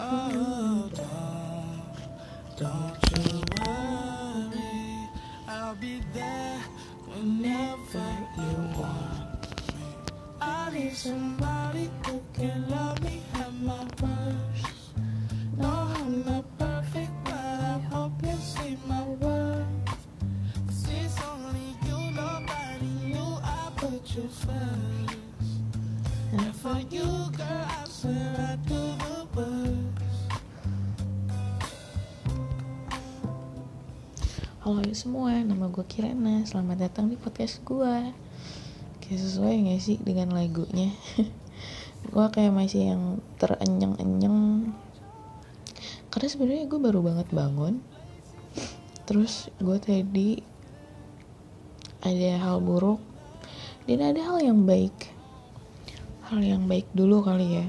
Oh, don't, don't you worry. I'll be there whenever you want me. I need somebody who can love Semua, nama gue Kirana Selamat datang di podcast gue Kayak sesuai gak sih dengan lagunya? Gue kayak masih yang terenyeng-enyeng. Karena sebenarnya gue baru banget bangun. Terus gue tadi Ada hal buruk Dan ada hal yang baik. Hal yang baik dulu kali ya.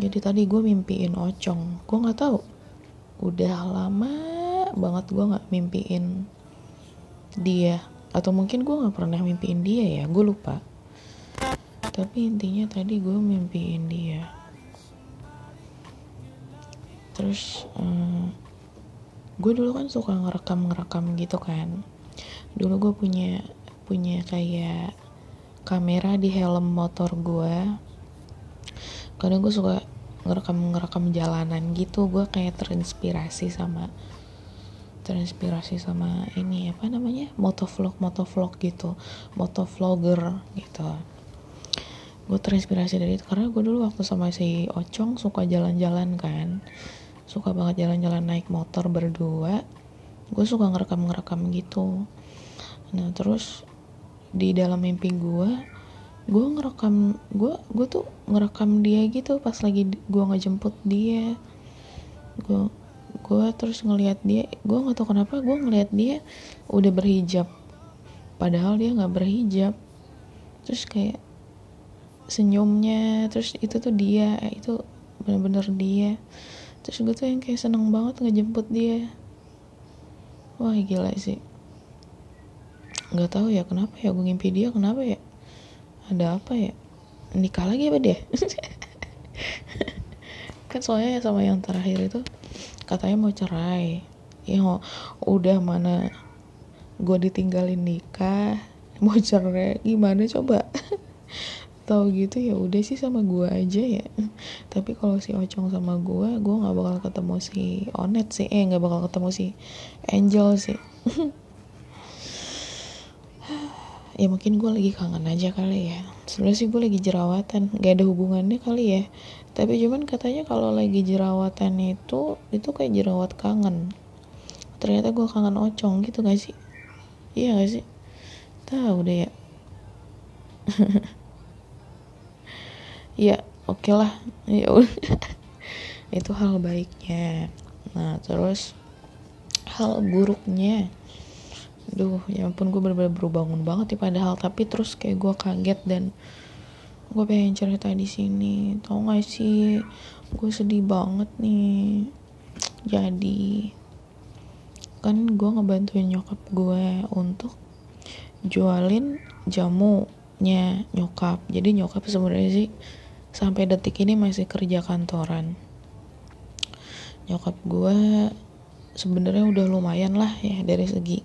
Jadi tadi gue mimpiin Ocong. Gue gak tahu Udah lama banget gue nggak mimpiin dia. Atau mungkin gue nggak pernah mimpiin dia ya gue lupa. Tapi intinya tadi gue mimpiin dia. Terus um, gue dulu kan suka ngerekam ngerekam gitu kan. Dulu gue punya punya kayak kamera di helm motor gue kadang gue suka ngerekam ngerekam jalanan gitu. Gue kayak terinspirasi sama terinspirasi sama ini apa namanya motovlog motovlog gitu motovlogger gitu. Gue terinspirasi dari itu karena gue dulu waktu sama si Ocong suka jalan-jalan kan suka banget jalan-jalan naik motor berdua gue suka ngerekam-ngerekam gitu. Nah terus di dalam mimpi gue gue ngerekam gue gue tuh ngerekam dia gitu pas lagi gue ngejemput dia. Gue gue terus ngelihat dia gue nggak tahu kenapa gue ngelihat dia udah berhijab. Padahal dia nggak berhijab. Terus kayak senyumnya terus itu tuh dia itu bener-bener dia. Terus gue tuh yang kayak seneng banget ngejemput dia. Wah gila sih. Nggak tahu ya kenapa ya gue ngimpi dia kenapa ya? Ada apa ya? Nikah lagi apa dia? Kan soalnya sama yang terakhir itu katanya mau cerai. Ya udah mana gue ditinggalin nikah mau cerai gimana coba? Tahu gitu ya udah sih sama gue aja ya. Tapi kalau si Ocong sama gue gue nggak bakal ketemu si Onet sih. Eh nggak bakal ketemu si Angel sih ya mungkin gue lagi kangen aja kali ya. Sebenarnya sih gue lagi jerawatan. Gak ada hubungannya kali ya. Tapi cuman katanya kalau lagi jerawatan itu itu kayak jerawat kangen. Ternyata gue kangen ocong gitu gak sih? Iya gak sih? Tahu deh ya. Ya oke lah. Ya itu hal baiknya. Nah terus hal buruknya duh ya ampun gue bener-bener baru bangun banget ya padahal. Tapi terus kayak gue kaget dan gue pengen cerita di sini. Tau gak sih gue sedih banget nih. Jadi kan gue ngebantuin nyokap gue untuk jualin jamunya nyokap. Jadi nyokap sebenarnya sih sampai detik ini masih kerja kantoran. Nyokap gue sebenarnya udah lumayan lah ya dari segi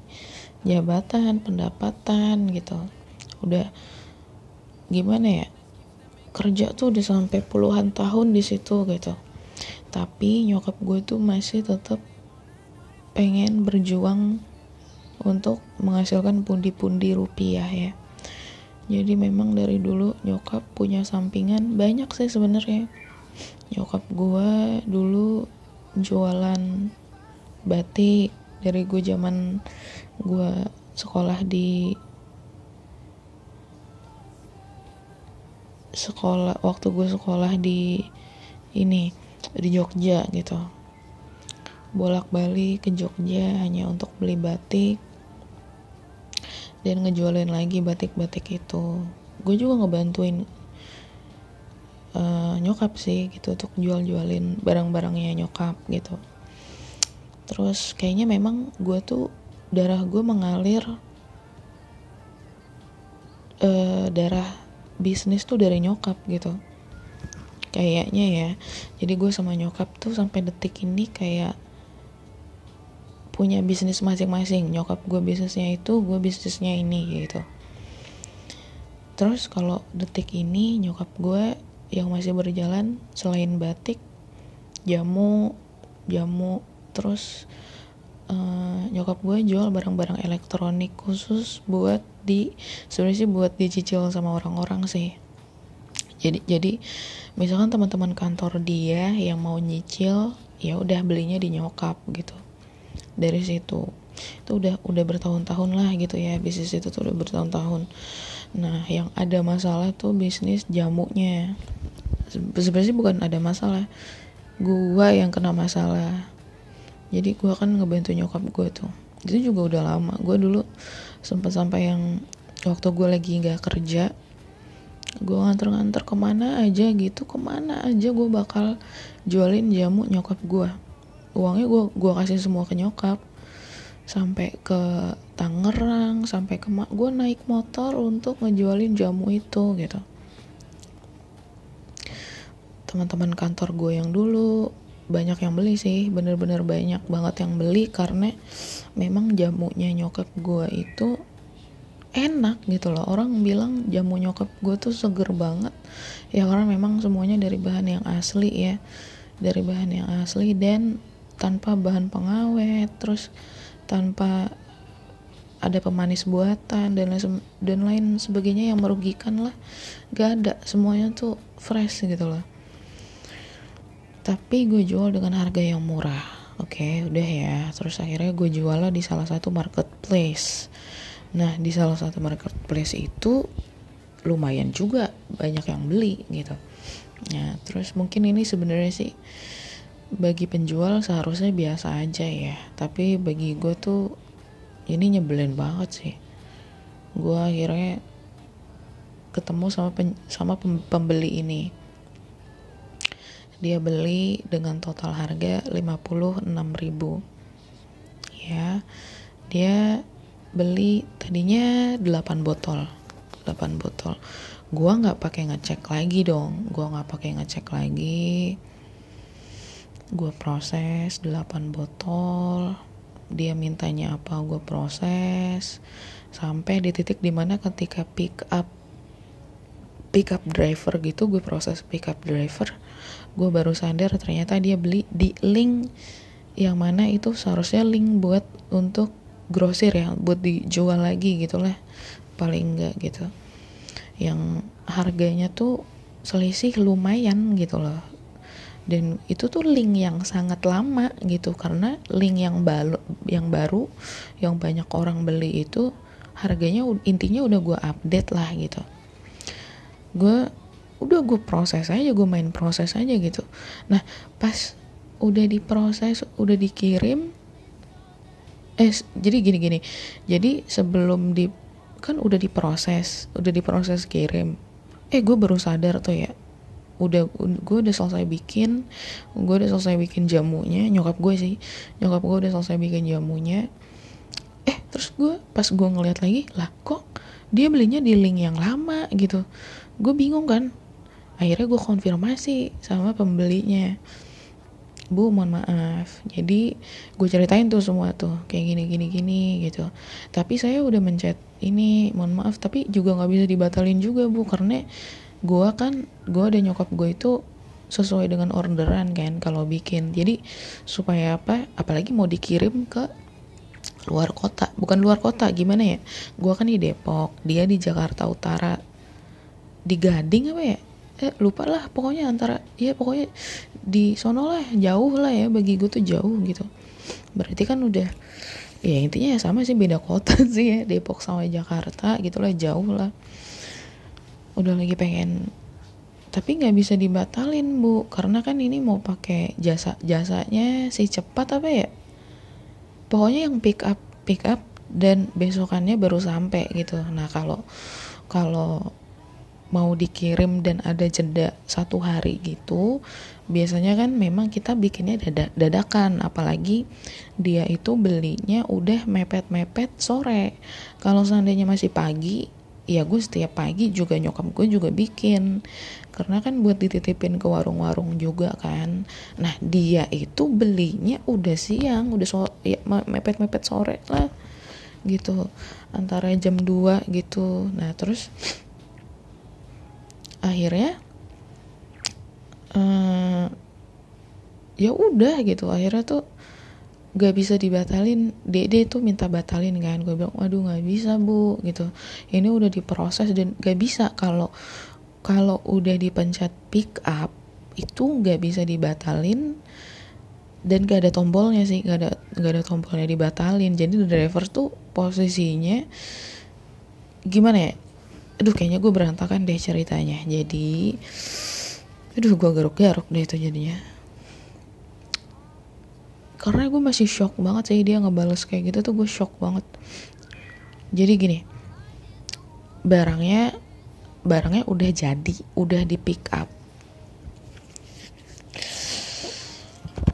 jabatan pendapatan gitu. Udah gimana ya? Kerja tuh udah sampai puluhan tahun di situ gitu. Tapi nyokap gue tuh masih tetap pengen berjuang untuk menghasilkan pundi-pundi rupiah ya. Jadi memang dari dulu nyokap punya sampingan banyak sih sebenarnya. Nyokap gue dulu jualan batik. Dari gue zaman gue sekolah di sekolah waktu gue sekolah di ini di Jogja gitu. Bolak-balik ke Jogja hanya untuk beli batik dan ngejualin lagi batik-batik itu. Gue juga ngebantuin uh, nyokap sih gitu untuk jual-jualin barang-barangnya nyokap gitu. Terus kayaknya memang gue tuh darah gue mengalir uh, darah bisnis tuh dari nyokap gitu. Kayaknya ya. Jadi gue sama nyokap tuh sampai detik ini kayak punya bisnis masing-masing. Nyokap gue bisnisnya itu gue bisnisnya ini gitu. Terus kalau detik ini nyokap gue yang masih berjalan selain batik jamu jamu terus uh, nyokap gue jual barang-barang elektronik khusus buat di sebenarnya sih buat dicicil sama orang-orang sih. Jadi jadi misalkan teman-teman kantor dia yang mau nyicil ya udah belinya di nyokap gitu. Dari situ itu udah udah bertahun-tahun lah gitu ya bisnis itu tuh udah bertahun-tahun. Nah yang ada masalah tuh bisnis jamunya sebenarnya bukan ada masalah. Gua yang kena masalah jadi gua kan ngebantu nyokap gua tuh. Itu juga udah lama. Gua dulu sempat sampai yang waktu gue lagi nggak kerja gue nganter-nganter ke mana aja gitu ke mana aja gue bakal jualin jamu nyokap gue uangnya gue gue kasih semua ke nyokap. Sampai ke Tangerang sampai ke mak gue naik motor untuk ngejualin jamu itu gitu. Teman-teman kantor gue yang dulu banyak yang beli sih bener-bener banyak banget yang beli karena memang jamunya nyokap gue itu enak gitu loh. Orang bilang jamu nyokap gue tuh seger banget. Ya karena memang semuanya dari bahan yang asli ya dari bahan yang asli dan tanpa bahan pengawet terus tanpa ada pemanis buatan dan lain dan lain sebagainya yang merugikan lah. Gak ada semuanya tuh fresh gitu loh tapi gue jual dengan harga yang murah oke okay, udah ya terus akhirnya gue jual lah di salah satu marketplace Nah, di salah satu marketplace itu lumayan juga banyak yang beli gitu. Nah, terus mungkin ini sebenarnya sih bagi penjual seharusnya biasa aja ya. Tapi bagi gue tuh ini nyebelin banget sih. Gue akhirnya ketemu sama pen, sama pembeli ini. Dia beli dengan total harga 56.000. Ya. Dia beli tadinya 8 botol 8 botol gua nggak pakai ngecek lagi dong gua nggak pakai ngecek lagi gua proses 8 botol dia mintanya apa gua proses sampai di titik di mana ketika pick up pick up driver gitu gue proses pick up driver gue baru sadar ternyata dia beli di link yang mana itu seharusnya link buat untuk grosir ya buat dijual lagi gitu lah. Paling enggak gitu. Yang harganya tuh selisih lumayan gitu loh. Dan itu tuh link yang sangat lama gitu karena link yang baru yang baru yang banyak orang beli itu harganya intinya udah gue update lah gitu. Gue udah gue proses aja gue main proses aja gitu. Nah pas udah diproses udah dikirim eh jadi gini gini. Jadi sebelum di kan udah diproses udah diproses kirim. Eh gue baru sadar tuh ya. Udah gue udah selesai bikin gue udah selesai bikin jamunya nyokap gue sih. Nyokap gue udah selesai bikin jamunya. Eh terus gue pas gue ngeliat lagi lah kok dia belinya di link yang lama gitu. Gue bingung kan akhirnya gue konfirmasi sama pembelinya. Bu mohon maaf. Jadi gue ceritain tuh semua tuh kayak gini gini gini gitu. Tapi saya udah mencet ini mohon maaf tapi juga nggak bisa dibatalin juga bu karena gue kan gue ada nyokap gue itu sesuai dengan orderan kan kalau bikin. Jadi supaya apa? Apalagi mau dikirim ke luar kota. Bukan luar kota gimana ya? Gue kan di Depok dia di Jakarta Utara. Di Gading apa ya eh lupa lah pokoknya antara ya pokoknya di sono lah jauh lah ya bagi gue tuh jauh gitu. Berarti kan udah ya intinya ya sama sih beda kota sih ya Depok sama Jakarta gitulah jauh lah. Udah lagi pengen tapi nggak bisa dibatalin bu. Karena kan ini mau pakai jasa jasanya si cepat apa ya? Pokoknya yang pick up pick up dan besokannya baru sampai gitu. Nah kalau kalau mau dikirim dan ada jeda satu hari gitu biasanya kan memang kita bikinnya dada dadakan. Apalagi dia itu belinya udah mepet-mepet sore. Kalau seandainya masih pagi ya gue setiap pagi juga nyokap gue juga bikin. Karena kan buat dititipin ke warung-warung juga kan. Nah dia itu belinya udah siang udah so ya mepet-mepet sore lah gitu. Antara jam 2 gitu. Nah terus akhirnya uh, ya udah gitu. Akhirnya tuh gak bisa dibatalin. Dede tuh minta batalin kan. Gue bilang waduh nggak bisa bu gitu. Ini udah diproses dan gak bisa. Kalau kalau udah dipencet pick up itu nggak bisa dibatalin dan gak ada tombolnya sih. Gak ada gak ada tombolnya dibatalin. Jadi driver tuh posisinya gimana ya aduh kayaknya gue berantakan deh ceritanya. Jadi aduh gue garuk-garuk deh itu jadinya. Karena gue masih shock banget sih dia ngebales kayak gitu tuh gue shock banget. Jadi gini barangnya barangnya udah jadi udah di pick up.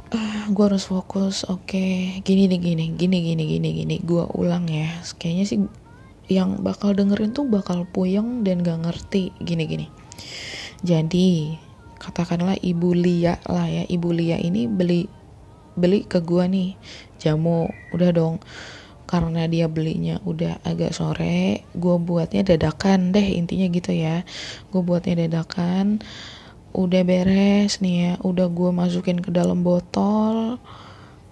Uh, gue harus fokus oke okay. gini nih gini gini gini gini gini gue ulang ya. Kayaknya sih yang bakal dengerin tuh bakal puyeng dan gak ngerti. Gini gini. Jadi katakanlah ibu Lia lah ya. Ibu Lia ini beli beli ke gua nih jamu. Udah dong. Karena dia belinya udah agak sore gue buatnya dadakan deh intinya gitu ya. Gue buatnya dadakan udah beres nih ya. Udah gue masukin ke dalam botol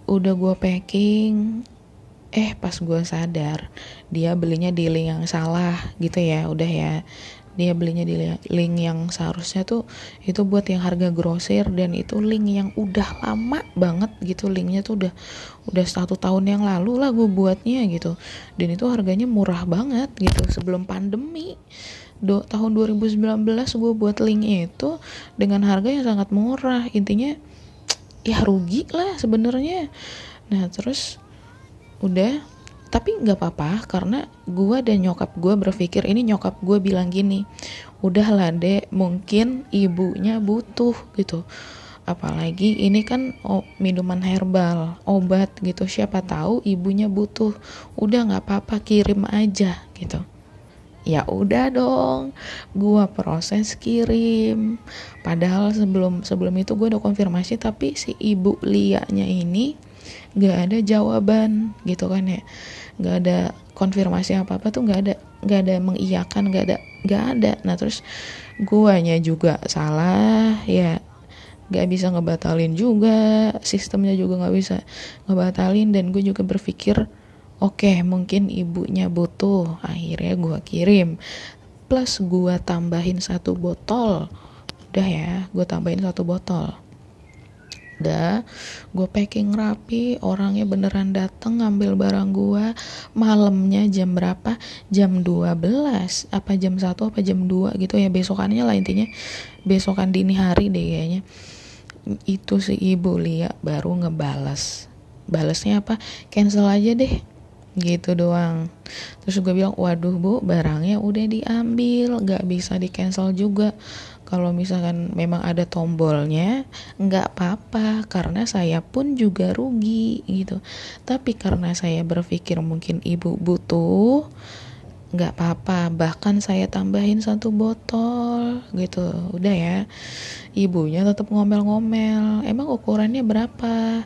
udah gue packing eh pas gue sadar dia belinya di link yang salah gitu ya udah ya. Dia belinya di link yang seharusnya tuh itu buat yang harga grosir dan itu link yang udah lama banget gitu. Linknya tuh udah udah satu tahun yang lalu lah gue buatnya gitu. Dan itu harganya murah banget gitu sebelum pandemi. Do, tahun 2019 gue buat linknya itu dengan harga yang sangat murah. Intinya ya rugi lah sebenarnya. Nah terus udah. Tapi nggak apa-apa karena gue dan nyokap gue berpikir ini nyokap gue bilang gini udahlah dek mungkin ibunya butuh gitu. Apalagi ini kan oh, minuman herbal obat gitu siapa tahu ibunya butuh. Udah nggak apa-apa kirim aja gitu. Ya udah dong gua proses kirim. Padahal sebelum sebelum itu gue udah konfirmasi tapi si ibu lianya ini nggak ada jawaban gitu kan ya. Nggak ada konfirmasi apa apa tuh nggak ada nggak ada mengiyakan nggak ada nggak ada. Nah terus guanya juga salah ya. Nggak bisa ngebatalin juga sistemnya juga nggak bisa ngebatalin. Dan gue juga berpikir oke okay, mungkin ibunya butuh akhirnya gue kirim. Plus gue tambahin satu botol udah ya gue tambahin satu botol udah gue packing rapi orangnya beneran dateng ngambil barang gue malamnya jam berapa? Jam 12 apa jam 1 apa jam 2 gitu ya besokannya lah intinya. Besokan dini hari deh kayaknya. Itu si ibu Lia baru ngebalas balasnya apa? Cancel aja deh. Gitu doang. Terus gue bilang waduh bu barangnya udah diambil gak bisa di cancel juga kalau misalkan memang ada tombolnya nggak apa-apa. Karena saya pun juga rugi gitu. Tapi karena saya berpikir mungkin ibu butuh nggak apa-apa. Bahkan saya tambahin satu botol gitu. Udah ya. Ibunya tetap ngomel-ngomel. Emang ukurannya berapa?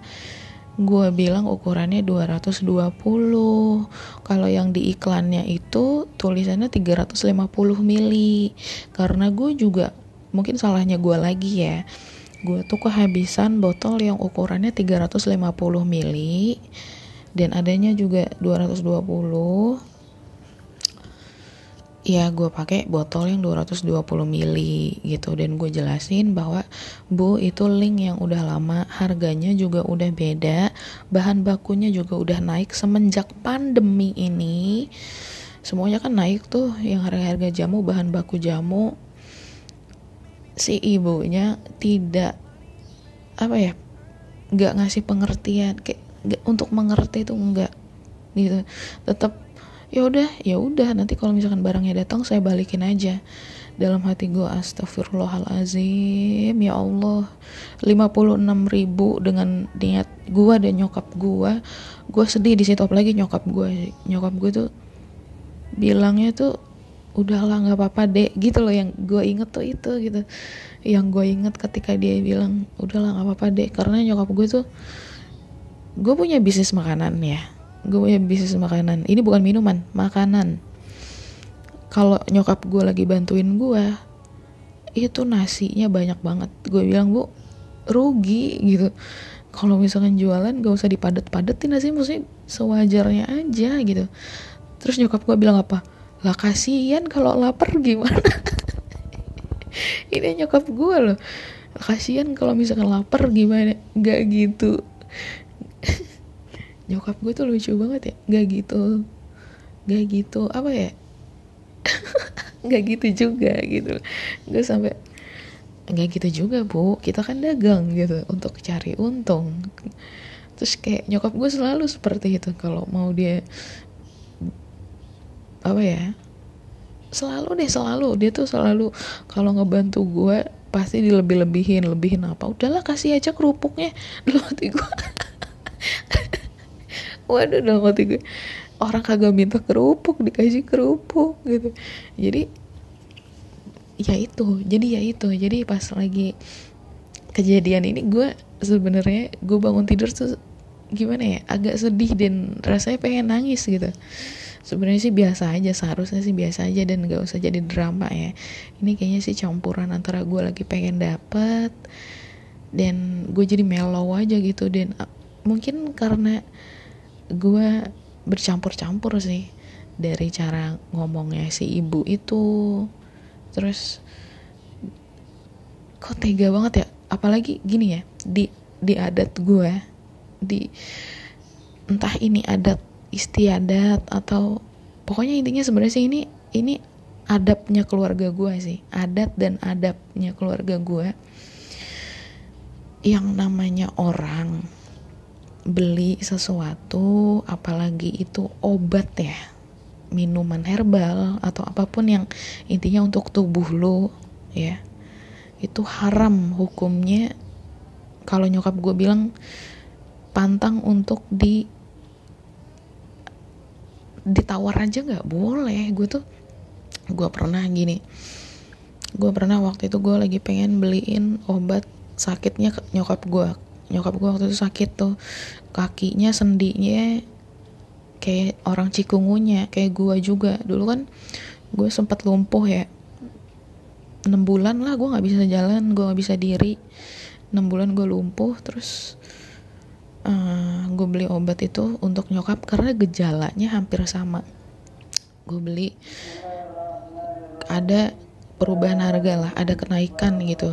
Gue bilang ukurannya 220 kalau yang di iklannya itu tulisannya 350 mili. Karena gue juga mungkin salahnya gue lagi ya. Gue tuh kehabisan botol yang ukurannya 350 mili dan adanya juga 220 ya gue pakai botol yang 220 mili gitu dan gue jelasin bahwa bu itu link yang udah lama harganya juga udah beda bahan bakunya juga udah naik semenjak pandemi ini. Semuanya kan naik tuh yang harga-harga jamu bahan baku jamu si ibunya tidak apa ya nggak ngasih pengertian kayak gak, untuk mengerti itu enggak gitu. Tetap ya udah ya udah nanti kalau misalkan barangnya datang saya balikin aja. Dalam hati gue astagfirullahalazim ya Allah 56 ribu dengan niat gue dan nyokap gue gue sedih di situ apalagi nyokap gue nyokap gue tuh bilangnya tuh udahlah nggak apa-apa dek gitu loh. Yang gue inget tuh itu gitu. Yang gue inget ketika dia bilang udahlah nggak apa-apa dek. Karena nyokap gue tuh gue punya bisnis makanan ya. Gue punya bisnis makanan. Ini bukan minuman makanan. Kalau nyokap gue lagi bantuin gue itu nasinya banyak banget. Gue bilang bu rugi gitu. Kalau misalkan jualan gak usah dipadet-padetin nasi maksudnya sewajarnya aja gitu. Terus nyokap gue bilang apa lah kasihan kalau lapar gimana? Ini nyokap gue loh. Kasihan kalau misalkan lapar gimana? Gak gitu. Nyokap gue tuh lucu banget ya. Gak gitu. Gak gitu. Apa ya? Nggak gitu juga gitu gue sampai nggak gitu juga bu. Kita kan dagang gitu untuk cari untung. Terus kayak nyokap gue selalu seperti itu. Kalau mau dia apa ya? Selalu deh selalu. Dia tuh selalu kalau ngebantu gue pasti dilebih-lebihin lebihin apa. Udahlah kasih aja kerupuknya. Dalam hati gue waduh dalam hati gue orang kagak minta kerupuk dikasih kerupuk gitu. Jadi ya itu. Jadi ya itu. Jadi pas lagi kejadian ini gue sebenarnya gue bangun tidur tuh gimana ya agak sedih dan rasanya pengen nangis gitu sebenarnya sih biasa aja seharusnya sih biasa aja dan gak usah jadi drama ya. Ini kayaknya sih campuran antara gue lagi pengen dapet dan gue jadi mellow aja gitu dan uh, mungkin karena gue bercampur-campur sih dari cara ngomongnya si ibu itu. Terus kok tega banget ya? Apalagi gini ya di di adat gue di entah ini adat istiadat atau pokoknya intinya sebenarnya sih ini ini adabnya keluarga gue sih. Adat dan adabnya keluarga gue yang namanya orang beli sesuatu apalagi itu obat ya minuman herbal atau apa pun yang intinya untuk tubuh lo ya. Itu haram hukumnya. Kalau nyokap gue bilang pantang untuk di ditawar aja nggak boleh. Gue tuh gue pernah gini. Gue pernah waktu itu gue lagi pengen beliin obat sakitnya nyokap gue nyokap gue waktu itu sakit tuh. Kakinya sendinya kayak orang cikungunya kayak gue juga. Dulu kan gue sempat lumpuh ya. Enam bulan lah gue nggak bisa jalan gue nggak bisa diri. Enam bulan gue lumpuh terus uh, eh, gue beli obat itu untuk nyokap karena gejalanya hampir sama. Gue beli ada perubahan harga lah ada kenaikan gitu.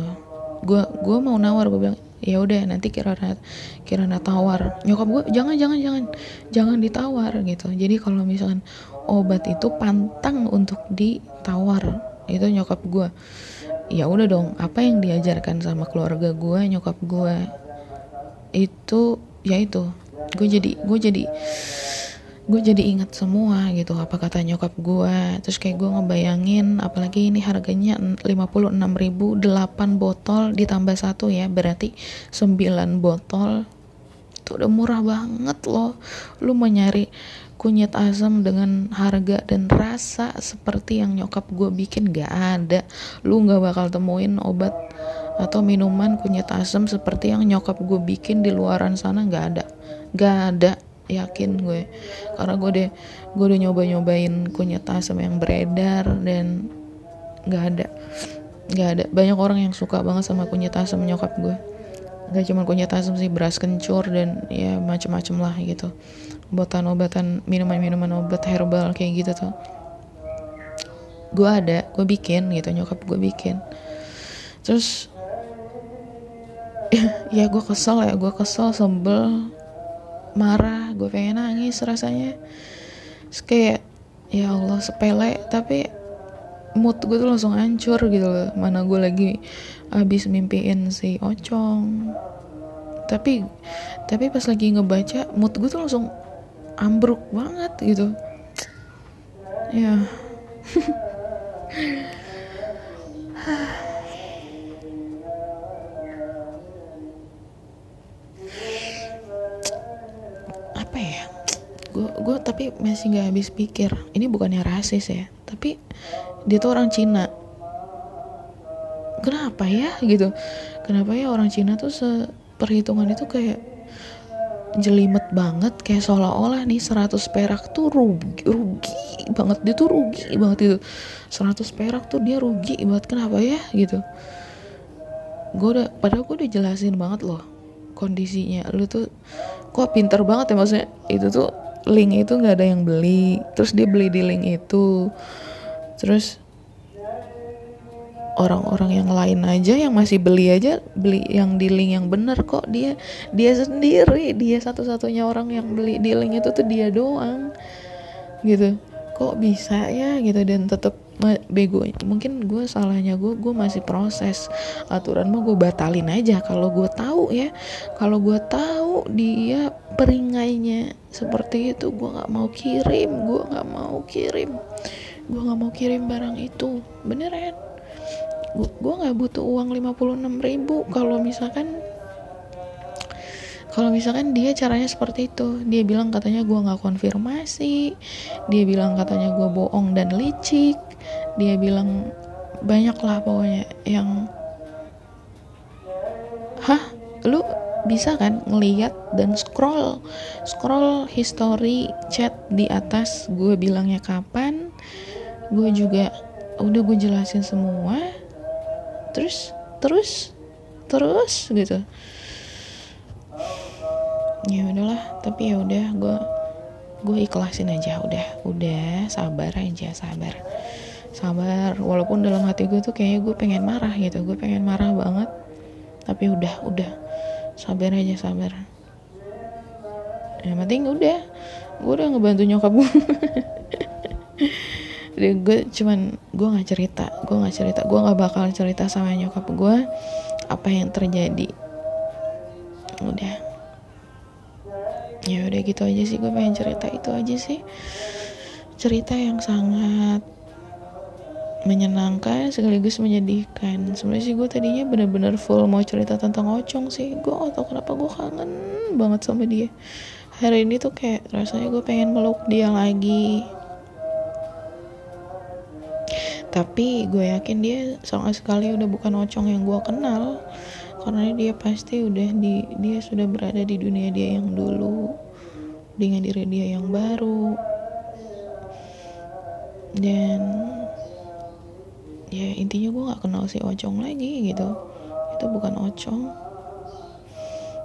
Gue gue mau nawar gue bilang ya udah nanti kira kira tawar. Nyokap gue jangan jangan jangan jangan ditawar gitu. Jadi kalau misalkan obat itu pantang untuk ditawar itu nyokap gue ya udah dong apa yang diajarkan sama keluarga gue nyokap gue itu ya itu gue jadi gue jadi gue jadi ingat semua gitu apa kata nyokap gue terus kayak gue ngebayangin apalagi ini harganya 56 ribu 8 botol ditambah satu ya berarti 9 botol. Itu udah murah banget loh. Lu mau nyari kunyit asam dengan harga dan rasa seperti yang nyokap gue bikin gak ada. Lu gak bakal temuin obat atau minuman kunyit asam seperti yang nyokap gue bikin di luaran sana gak ada. Gak ada yakin gue. Karena gue deh gue udah nyoba nyobain kunyit asam yang beredar dan nggak ada. Nggak ada. Banyak orang yang suka banget sama kunyit asam nyokap gue nggak cuma kunyit asam sih beras kencur dan ya macem-macem lah gitu. Obatan-obatan minuman-minuman obat herbal kayak gitu tuh. Gue ada gue bikin gitu nyokap gue bikin. Terus ya gue kesel ya gue kesel sebel marah gue pengen nangis rasanya. Terus kayak ya Allah sepele. Tapi mood gue tuh langsung hancur gitu loh mana gue lagi abis mimpiin si Ocong. Tapi tapi pas lagi ngebaca mood gue tuh langsung ambruk banget gitu. Ya gue gue tapi masih nggak habis pikir. Ini bukannya rasis ya tapi dia tuh orang Cina. Kenapa ya gitu? Kenapa ya orang Cina tuh seperhitungan itu kayak jelimet banget kayak seolah-olah nih 100 perak tuh rugi, rugi banget. Dia tuh rugi banget itu. 100 perak tuh dia rugi banget. Kenapa ya gitu? Gue udah padahal gue udah jelasin banget loh kondisinya. Lu tuh kok pinter banget ya maksudnya? Itu tuh link itu nggak ada yang beli. Terus dia beli di link itu. Terus orang-orang yang lain aja yang masih beli aja beli yang di link yang bener kok. Dia dia sendiri. Dia satu-satunya orang yang beli di link itu tuh dia doang. Gitu. Kok bisa ya? Gitu. Dan tetap bego mungkin gue salahnya gue gue masih proses. Aturan mah gue batalin aja. Kalau gue tahu ya kalau gue tahu dia peringainya seperti itu gue nggak mau kirim gue nggak mau kirim. Gue nggak mau kirim barang itu. Beneran. Gue nggak butuh uang 56 ribu. Kalau misalkan kalau misalkan dia caranya seperti itu. Dia bilang katanya gue nggak konfirmasi. Dia bilang katanya gue bohong dan licik dia bilang banyak lah pokoknya yang hah? Lu bisa kan ngeliat dan scroll? Scroll history chat di atas. Gue bilangnya kapan? Gue juga udah gue jelasin semua. Terus terus terus gitu. Ya udahlah tapi ya udah gue gue ikhlasin aja. Udah udah sabar aja sabar sabar. Walaupun dalam hati gue tuh kayaknya gue pengen marah gitu. Gue pengen marah banget. Tapi udah udah. Sabar aja sabar. Yang penting udah. Gue udah ngebantu nyokap gue. Dan gue cuman gue nggak cerita. Gue nggak cerita. Gue nggak bakal cerita sama nyokap gue apa yang terjadi. Udah. Ya udah gitu aja sih. Gue pengen cerita itu aja sih. Cerita yang sangat menyenangkan sekaligus menyedihkan. Sebenarnya sih gue tadinya bener-bener full mau cerita tentang Ocong sih. Gue gak tau kenapa gue kangen banget sama dia. Hari ini tuh kayak rasanya gue pengen meluk dia lagi. Tapi gue yakin dia sama sekali udah bukan Ocong yang gue kenal. Karena dia pasti udah di dia sudah berada di dunia dia yang dulu dengan diri dia yang baru. Dan ya intinya gue nggak kenal si Ocong lagi gitu. Itu bukan Ocong.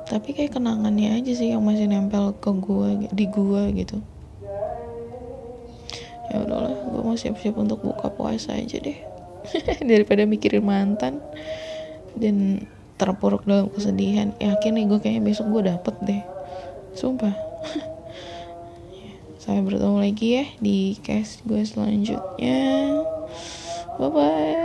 Tapi kayak kenangannya aja sih yang masih nempel ke gue di gue gitu. Ya udahlah gue mau siap-siap untuk buka puasa aja deh. Daripada mikirin mantan dan terpuruk dalam kesedihan. Yakin nih gue kayaknya besok gue dapet deh. Sumpah. Sampai bertemu lagi ya di cast gue selanjutnya bye bye